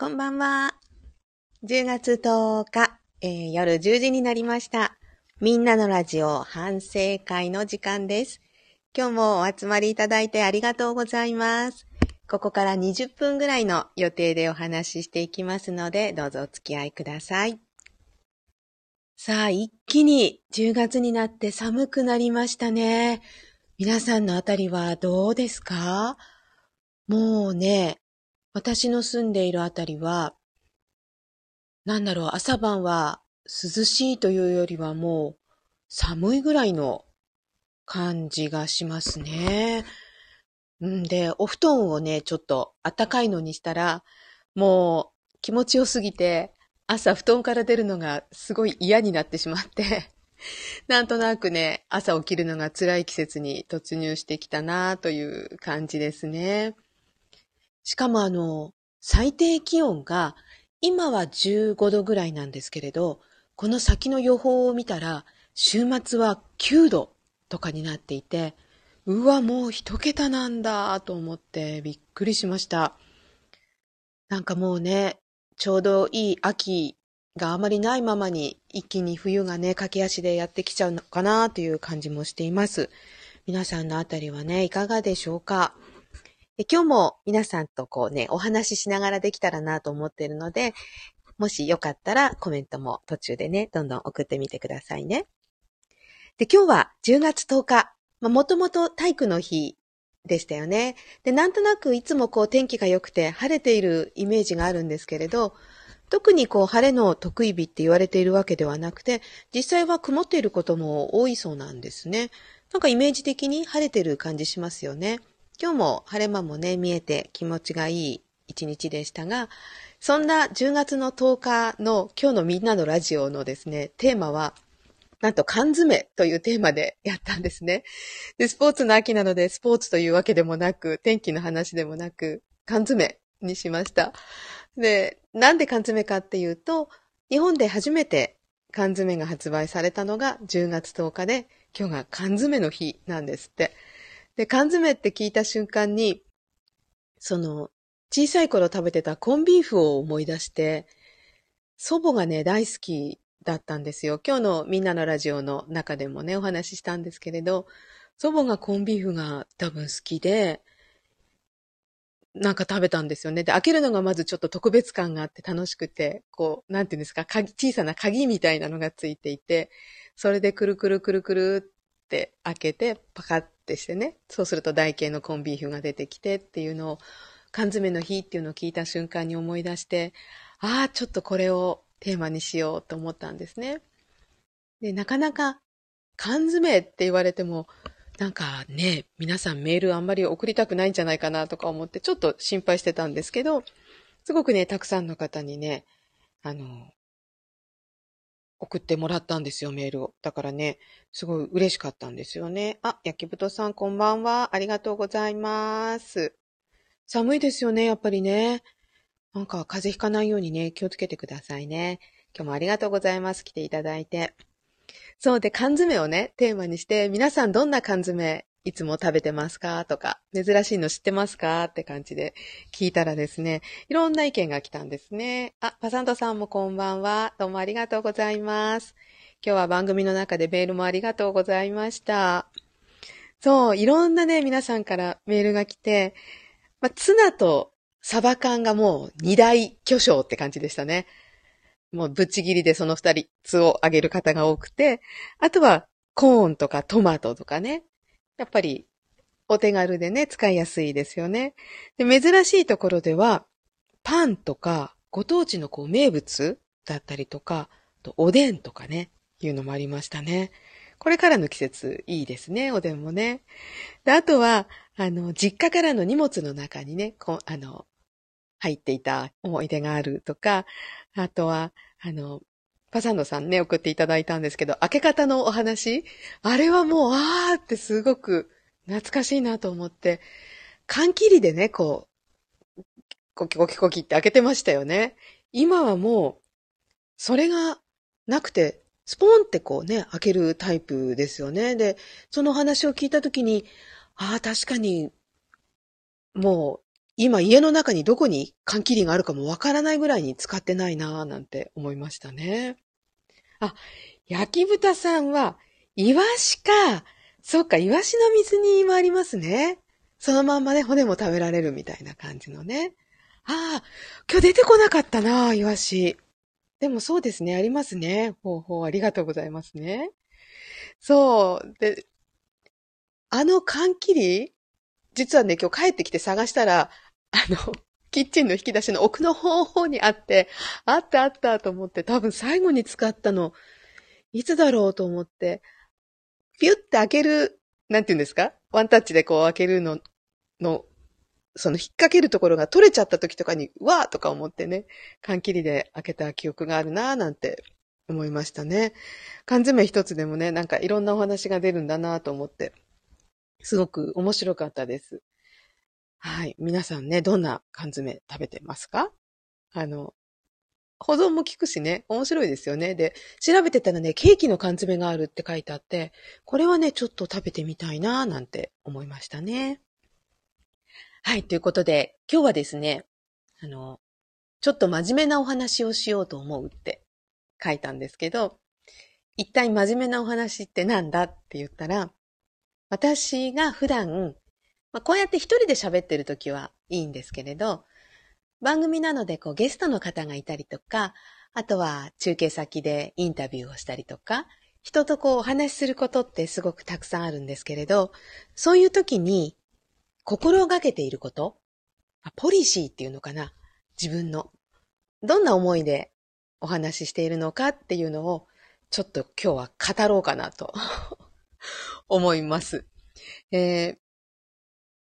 こんばんは。10月10日、えー、夜10時になりました。みんなのラジオ反省会の時間です。今日もお集まりいただいてありがとうございます。ここから20分ぐらいの予定でお話ししていきますので、どうぞお付き合いください。さあ、一気に10月になって寒くなりましたね。皆さんのあたりはどうですか？もうね、私の住んでいるあたりは、なんだろう、朝晩は涼しいというよりはもう寒いぐらいの感じがしますね。んで、お布団をね、ちょっと暖かいのにしたら、もう気持ちよすぎて、朝布団から出るのがすごい嫌になってしまって なんとなくね、朝起きるのが辛い季節に突入してきたなという感じですね。しかもあの、最低気温が今は15度ぐらいなんですけれど、この先の予報を見たら、週末は9度とかになっていて、うわ、もう一桁なんだと思ってびっくりしました。なんかもうね、ちょうどいい秋があまりないままに一気に冬がね、駆け足でやってきちゃうのかなという感じもしています。皆さんのあたりはね、いかがでしょうか？今日も皆さんとこうね、お話ししながらできたらなと思っているので、もしよかったらコメントも途中でね、どんどん送ってみてくださいね。で、今日は10月10日、まあ、もともと体育の日でしたよね。で、なんとなくいつもこう天気が良くて晴れているイメージがあるんですけれど、特にこう晴れの得意日って言われているわけではなくて、実際は曇っていることも多いそうなんですね。なんかイメージ的に晴れてる感じしますよね。今日も晴れ間もね、見えて気持ちがいい一日でしたが、そんな10月の10日の今日のみんなのラジオのですね、テーマは、なんと缶詰というテーマでやったんですね。で、スポーツの秋なのでスポーツというわけでもなく、天気の話でもなく、缶詰にしました。で、なんで缶詰かっていうと、日本で初めて缶詰が発売されたのが10月10日で、今日が缶詰の日なんですって。で、缶詰って聞いた瞬間に、その、小さい頃食べてたコンビーフを思い出して、祖母がね、大好きだったんですよ。今日のみんなのラジオの中でもね、お話ししたんですけれど、祖母がコンビーフが多分好きで、なんか食べたんですよね。で、開けるのがまずちょっと特別感があって楽しくて、こう、なんていうんですか、小さな鍵みたいなのがついていて、それでくるくるくるくるって開けて、パカッってしてね、そうすると台形のコンビーフが出てきてっていうのを、缶詰の日っていうのを聞いた瞬間に思い出して、ああ、ちょっとこれをテーマにしようと思ったんですね。で、なかなか缶詰って言われても、なんかね、皆さんメールあんまり送りたくないんじゃないかなとか思ってちょっと心配してたんですけど、すごくね、たくさんの方にね、あの、送ってもらったんですよ、メールを。だからね、すごい嬉しかったんですよね。あ、焼きぶとさんこんばんは。ありがとうございます。寒いですよね、やっぱりね。なんか風邪ひかないようにね、気をつけてくださいね。今日もありがとうございます。来ていただいて。そうで、缶詰をね、テーマにして、皆さんどんな缶詰いつも食べてますか？とか、珍しいの知ってますか？って感じで聞いたらですね、いろんな意見が来たんですね。あ、パサントさんもこんばんは。どうもありがとうございます。今日は番組の中でメールもありがとうございました。そう、いろんなね、皆さんからメールが来て、まあ、ツナとサバ缶がもう二大巨匠って感じでしたね。もうぶっちぎりでその二人つをあげる方が多くて、あとはコーンとかトマトとかね、やっぱりお手軽でね、使いやすいですよね。で、珍しいところでは、パンとか、ご当地のこう名物だったりとか、とおでんとかね、いうのもありましたね。これからの季節いいですね、おでんもね。で、あとは、あの、実家からの荷物の中にね、こあの、入っていた思い出があるとか、あとは、あの、パサンドさんね、送っていただいたんですけど、開け方のお話？あれはもう、あーってすごく懐かしいなと思って、缶切りでね、こう、コキコキコキって開けてましたよね。今はもう、それがなくて、スポーンってこうね、開けるタイプですよね。で、その話を聞いたときに、ああ、確かに、もう、今家の中にどこに缶切りがあるかもわからないぐらいに使ってないなぁなんて思いましたね。あ、焼き豚さんは、イワシか。そっか、イワシの水煮もありますね。そのまんまね、骨も食べられるみたいな感じのね。ああ、今日出てこなかったなぁ、イワシ。でもそうですね、ありますね。ほうほう、ありがとうございますね。そう。で、あの缶切り実はね、今日帰ってきて探したら、あの、キッチンの引き出しの奥の方にあって、あったあったと思って、多分最後に使ったの、いつだろうと思って、ピュって開ける、なんて言うんですか？ワンタッチでこう開けるの、の、その引っ掛けるところが取れちゃった時とかに、わーとか思ってね、缶切りで開けた記憶があるなーなんて思いましたね。缶詰一つでもね、なんかいろんなお話が出るんだなと思って、すごく面白かったです。はい。皆さんね、どんな缶詰食べてますか？あの、保存も効くしね、面白いですよね。で、調べてたらね、ケーキの缶詰があるって書いてあって、これはね、ちょっと食べてみたいななんて思いましたね。はい。ということで、今日はですね、あの、ちょっと真面目なお話をしようと思うって書いたんですけど、一体真面目なお話ってなんだって言ったら、私が普段、まあ、こうやって一人で喋ってる時はいいんですけれど、番組なのでこうゲストの方がいたりとか、あとは中継先でインタビューをしたりとか、人とこうお話しすることってすごくたくさんあるんですけれど、そういう時に心がけていること、ポリシーっていうのかな自分の。どんな思いでお話ししているのかっていうのを、ちょっと今日は語ろうかなと 思います。えー、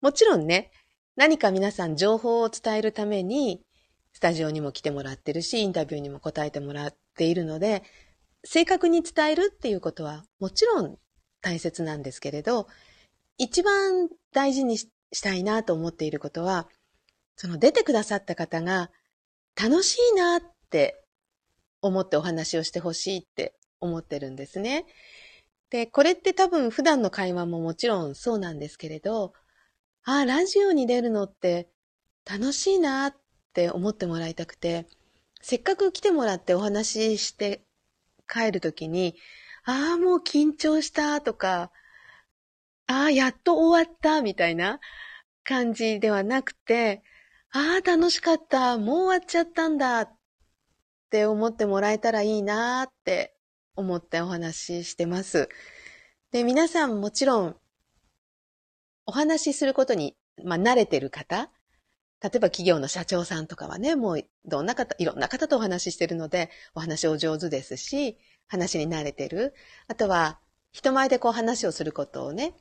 もちろんね、何か皆さん情報を伝えるために、スタジオにも来てもらってるし、インタビューにも答えてもらっているので、正確に伝えるっていうことはもちろん大切なんですけれど、一番大事にしたいなと思っていることは、その出てくださった方が楽しいなって思ってお話をしてほしいって思ってるんですね。で、これって多分普段の会話ももちろんそうなんですけれど、ああ、ラジオに出るのって楽しいなって思ってもらいたくて、せっかく来てもらってお話しして帰るときに、ああ、もう緊張したとか、ああ、やっと終わったみたいな感じではなくて、ああ、楽しかった、もう終わっちゃったんだって思ってもらえたらいいなって思ってお話ししてます。で、皆さんもちろん、お話しすることに、まあ、慣れてる方、例えば企業の社長さんとかはね、もうどんな方、いろんな方とお話ししてるので、お話お上手ですし、話に慣れてる。あとは、人前でこう話をすることをね、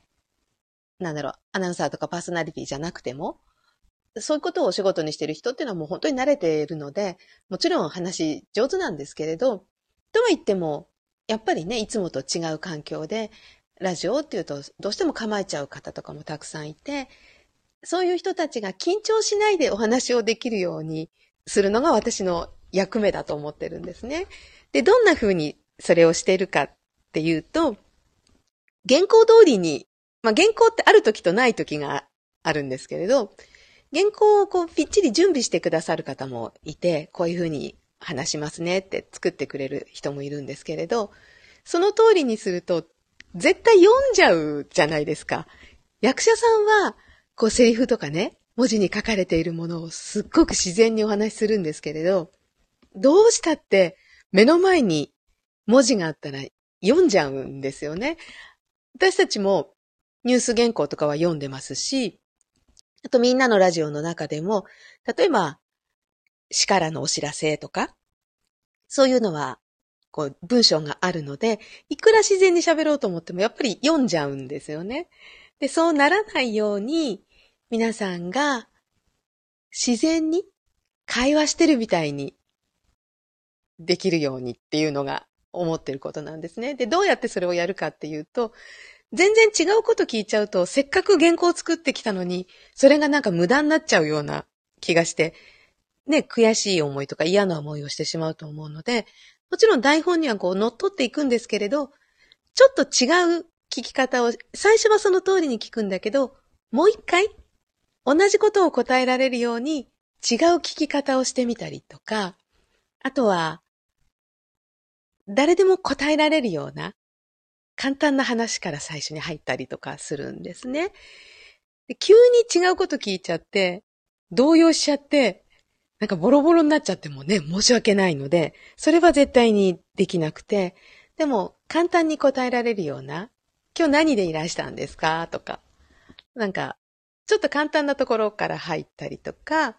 なんだろう、アナウンサーとかパーソナリティじゃなくても、そういうことをお仕事にしてる人っていうのはもう本当に慣れているので、もちろん話上手なんですけれど、とは言っても、やっぱりね、いつもと違う環境で、ラジオっていうと、どうしても構えちゃう方とかもたくさんいて、そういう人たちが緊張しないでお話をできるようにするのが私の役目だと思ってるんですね。で、どんな風にそれをしているかっていうと、原稿通りに、まあ、原稿ってある時とない時があるんですけれど、原稿をこうぴっちり準備してくださる方もいて、こういう風に話しますねって作ってくれる人もいるんですけれど、その通りにすると、絶対読んじゃうじゃないですか。役者さんは、こうセリフとかね、文字に書かれているものをすっごく自然にお話しするんですけれど、どうしたって目の前に文字があったら読んじゃうんですよね。私たちもニュース原稿とかは読んでますし、あとみんなのラジオの中でも、例えば市からのお知らせとか、そういうのは、こう、文章があるので、いくら自然に喋ろうと思っても、やっぱり読んじゃうんですよね。で、そうならないように、皆さんが自然に会話してるみたいにできるようにっていうのが思ってることなんですね。で、どうやってそれをやるかっていうと、全然違うこと聞いちゃうと、せっかく原稿を作ってきたのに、それがなんか無駄になっちゃうような気がして、ね、悔しい思いとか嫌な思いをしてしまうと思うので、もちろん台本にはこう乗っ取っていくんですけれど、ちょっと違う聞き方を、最初はその通りに聞くんだけど、もう一回同じことを答えられるように違う聞き方をしてみたりとか、あとは、誰でも答えられるような簡単な話から最初に入ったりとかするんですね。急に違うこと聞いちゃって、動揺しちゃって、なんかボロボロになっちゃってもね、申し訳ないので、それは絶対にできなくて、でも簡単に答えられるような、今日何でいらしたんですか？とか、なんか、ちょっと簡単なところから入ったりとか、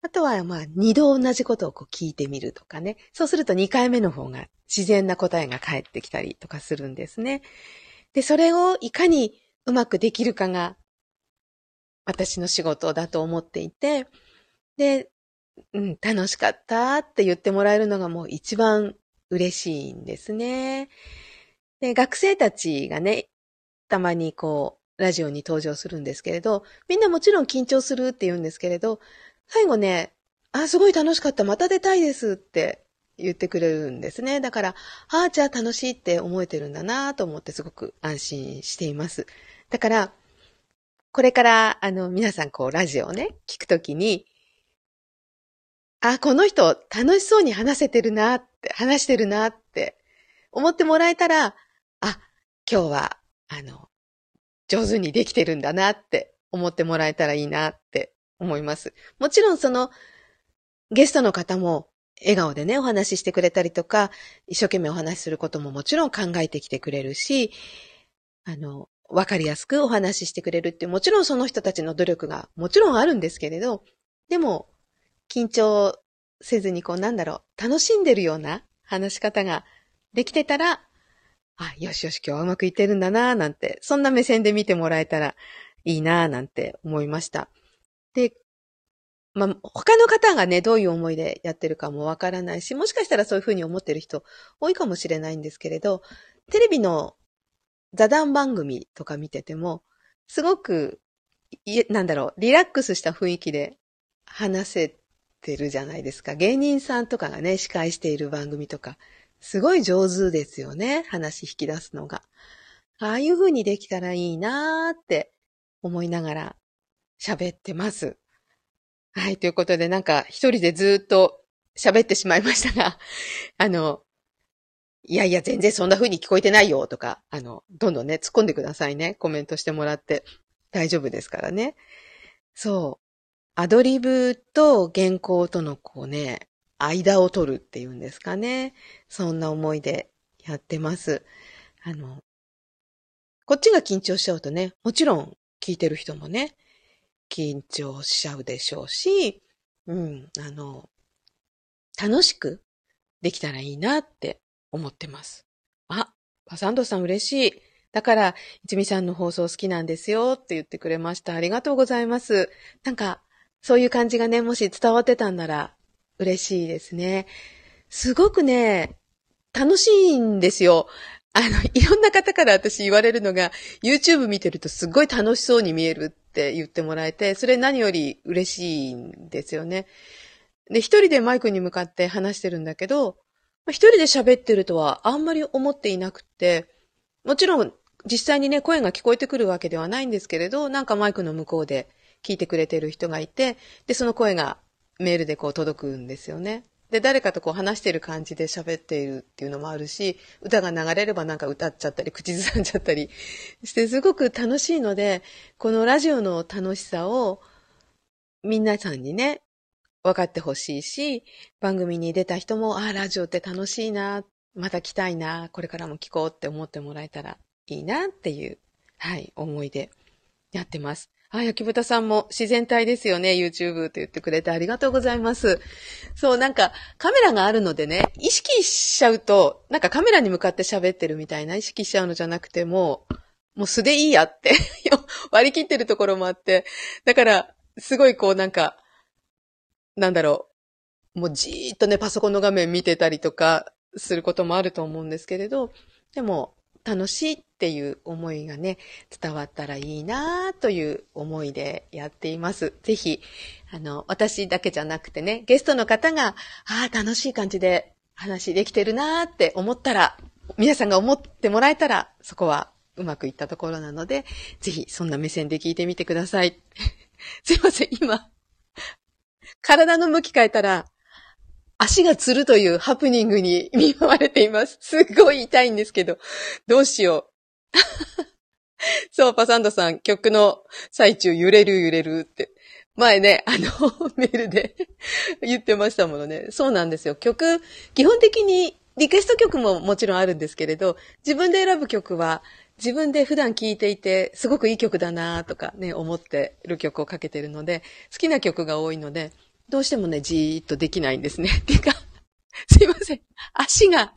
あとは、まあ、二度同じことをこう聞いてみるとかね。そうすると二回目の方が自然な答えが返ってきたりとかするんですね。で、それをいかにうまくできるかが私の仕事だと思っていて、で、うん、楽しかったって言ってもらえるのがもう一番嬉しいんですね。で、学生たちがね、たまにこう、ラジオに登場するんですけれど、みんなもちろん緊張するって言うんですけれど、最後ね、あ、すごい楽しかった、また出たいですって言ってくれるんですね。だから、ああ、じゃあ楽しいって思えてるんだなと思ってすごく安心しています。だから、これから、あの、皆さんこう、ラジオをね、聞くときに、あ、この人楽しそうに話せてるなって、話してるなって思ってもらえたら、あ、今日は、あの、上手にできてるんだなって思ってもらえたらいいなって思います。もちろんその、ゲストの方も笑顔でね、お話ししてくれたりとか、一生懸命お話しすることももちろん考えてきてくれるし、あの、わかりやすくお話ししてくれるってもちろんその人たちの努力がもちろんあるんですけれど、でも、緊張せずにこうなんだろう、楽しんでるような話し方ができてたら、あ、よしよし今日はうまくいってるんだなぁなんて、そんな目線で見てもらえたらいいなぁなんて思いました。で、まあ、他の方がね、どういう思いでやってるかもわからないし、もしかしたらそういうふうに思ってる人多いかもしれないんですけれど、テレビの座談番組とか見てても、すごく、なんだろう、リラックスした雰囲気で話せてるじゃないですか。芸人さんとかがね、司会している番組とか、すごい上手ですよね。話引き出すのが。ああいう風にできたらいいなーって思いながら喋ってます。はい、ということでなんか一人でずっと喋ってしまいましたが、あの、いやいや、全然そんな風に聞こえてないよとか、あの、どんどんね、突っ込んでくださいね。コメントしてもらって大丈夫ですからね。そう。アドリブと原稿とのこうね、間を取るっていうんですかね。そんな思いでやってます。あの、こっちが緊張しちゃうとね、もちろん聞いてる人もね、緊張しちゃうでしょうし、うん、あの、楽しくできたらいいなって思ってます。あ、パサンドさん嬉しい。だから、いつみさんの放送好きなんですよって言ってくれました。ありがとうございます。なんか、そういう感じがね、もし伝わってたんなら嬉しいですね。すごくね、楽しいんですよ。あの、いろんな方から私言われるのが、YouTube 見てるとすごい楽しそうに見えるって言ってもらえて、それ何より嬉しいんですよね。で、一人でマイクに向かって話してるんだけど、一人で喋ってるとはあんまり思っていなくて、もちろん実際にね、声が聞こえてくるわけではないんですけれど、なんかマイクの向こうで聞いてくれてる人がいて、で、その声がメールでこう届くんですよね。で、誰かとこう話してる感じで喋っているっていうのもあるし、歌が流れればなんか歌っちゃったり、口ずさんじゃったりして、すごく楽しいので、このラジオの楽しさを、皆さんにね、分かってほしいし、番組に出た人も、ああ、ラジオって楽しいな、また来たいな、これからも聞こうって思ってもらえたらいいなっていう、はい、思いでやってます。あ、焼き豚さんも自然体ですよね、YouTube って言ってくれてありがとうございます。そう、なんかカメラがあるのでね、意識しちゃうと、なんかカメラに向かって喋ってるみたいな意識しちゃうのじゃなくても、もう素でいいやって 割り切ってるところもあって、だから、すごいこうなんか、なんだろう、もうじーっとね、パソコンの画面見てたりとかすることもあると思うんですけれど、でも、楽しいっっていう思いがね、伝わったらいいなという思いでやっています。ぜひ、あの、私だけじゃなくてね、ゲストの方が、ああ、楽しい感じで話できてるなって思ったら、皆さんが思ってもらえたら、そこはうまくいったところなので、ぜひそんな目線で聞いてみてください。すいません、今、体の向き変えたら、足がつるというハプニングに見舞われています。すっごい痛いんですけど、どうしよう。そう、パサンドさん、曲の最中揺れる揺れるって。前ね、あの、メールで 言ってましたものね。そうなんですよ。曲、基本的にリクエスト曲ももちろんあるんですけれど、自分で選ぶ曲は自分で普段聴いていて、すごくいい曲だなとかね、思ってる曲をかけてるので、好きな曲が多いので、どうしてもね、じーっとできないんですね。ていうか、すいません。足が、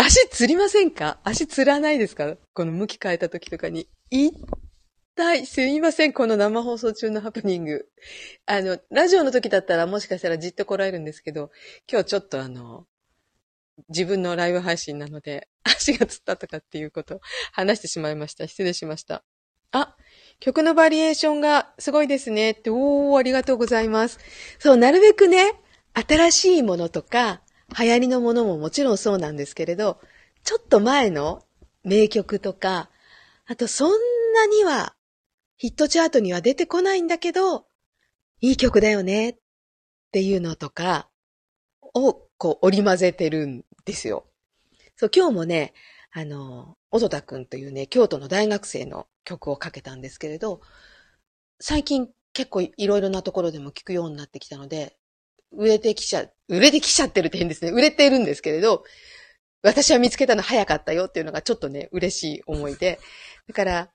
足つりませんか？足つらないですか？この向き変えた時とかに。痛い。すいません。この生放送中のハプニング。あの、ラジオの時だったらもしかしたらじっとこらえるんですけど、今日ちょっとあの、自分のライブ配信なので、足がつったとかっていうこと話してしまいました。失礼しました。あ、曲のバリエーションがすごいですねって、おー、ありがとうございます。そう、なるべくね、新しいものとか、流行りのものももちろんそうなんですけれど、ちょっと前の名曲とか、あとそんなにはヒットチャートには出てこないんだけど、いい曲だよねっていうのとかをこう織り交ぜてるんですよ。そう、今日もね、あの、小戸田くんというね、京都の大学生の曲をかけたんですけれど、最近結構いろいろなところでも聞くようになってきたので、売れてきちゃ、売れてきちゃってるって変ですね。売れてるんですけれど、私は見つけたの早かったよっていうのがちょっとね、嬉しい思いで。だから、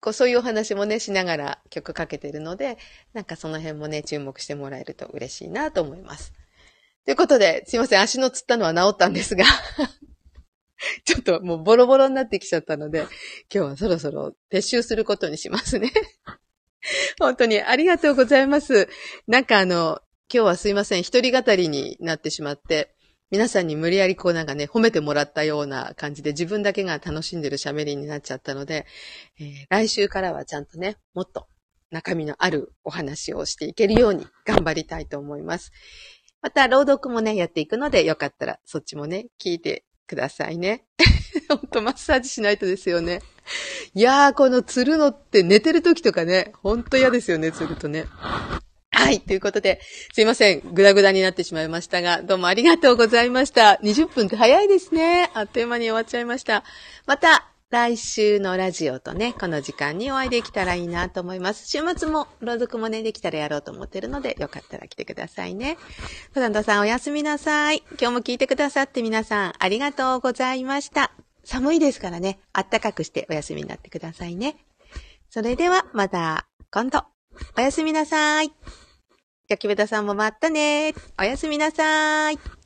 こうそういうお話もね、しながら曲かけてるので、なんかその辺もね、注目してもらえると嬉しいなと思います。ということで、すいません、足のつったのは治ったんですが ちょっともうボロボロになってきちゃったので、今日はそろそろ撤収することにしますね本当にありがとうございます。なんかあの、今日はすいません、一人語りになってしまって、皆さんに無理やりこうなんかね、褒めてもらったような感じで自分だけが楽しんでる喋りになっちゃったので、えー、来週からはちゃんとね、もっと中身のあるお話をしていけるように頑張りたいと思います。また、朗読もね、やっていくので、よかったら、そっちもね、聞いてくださいね。ほんと、マッサージしないとですよね。いやー、このつるのって寝てる時とかね、ほんと嫌ですよね、つるとね。はい。ということで、すいません。ぐだぐだになってしまいましたが、どうもありがとうございました。20分って早いですね。あっという間に終わっちゃいました。また、来週のラジオとね、この時間にお会いできたらいいなと思います。週末も朗読もね、できたらやろうと思ってるので、よかったら来てくださいね。フランドさんおやすみなさい。今日も聞いてくださって皆さんありがとうございました。寒いですからね、あったかくしてお休みになってくださいね。それではまた今度。おやすみなさい。焼き豚さんもまたね。おやすみなさい。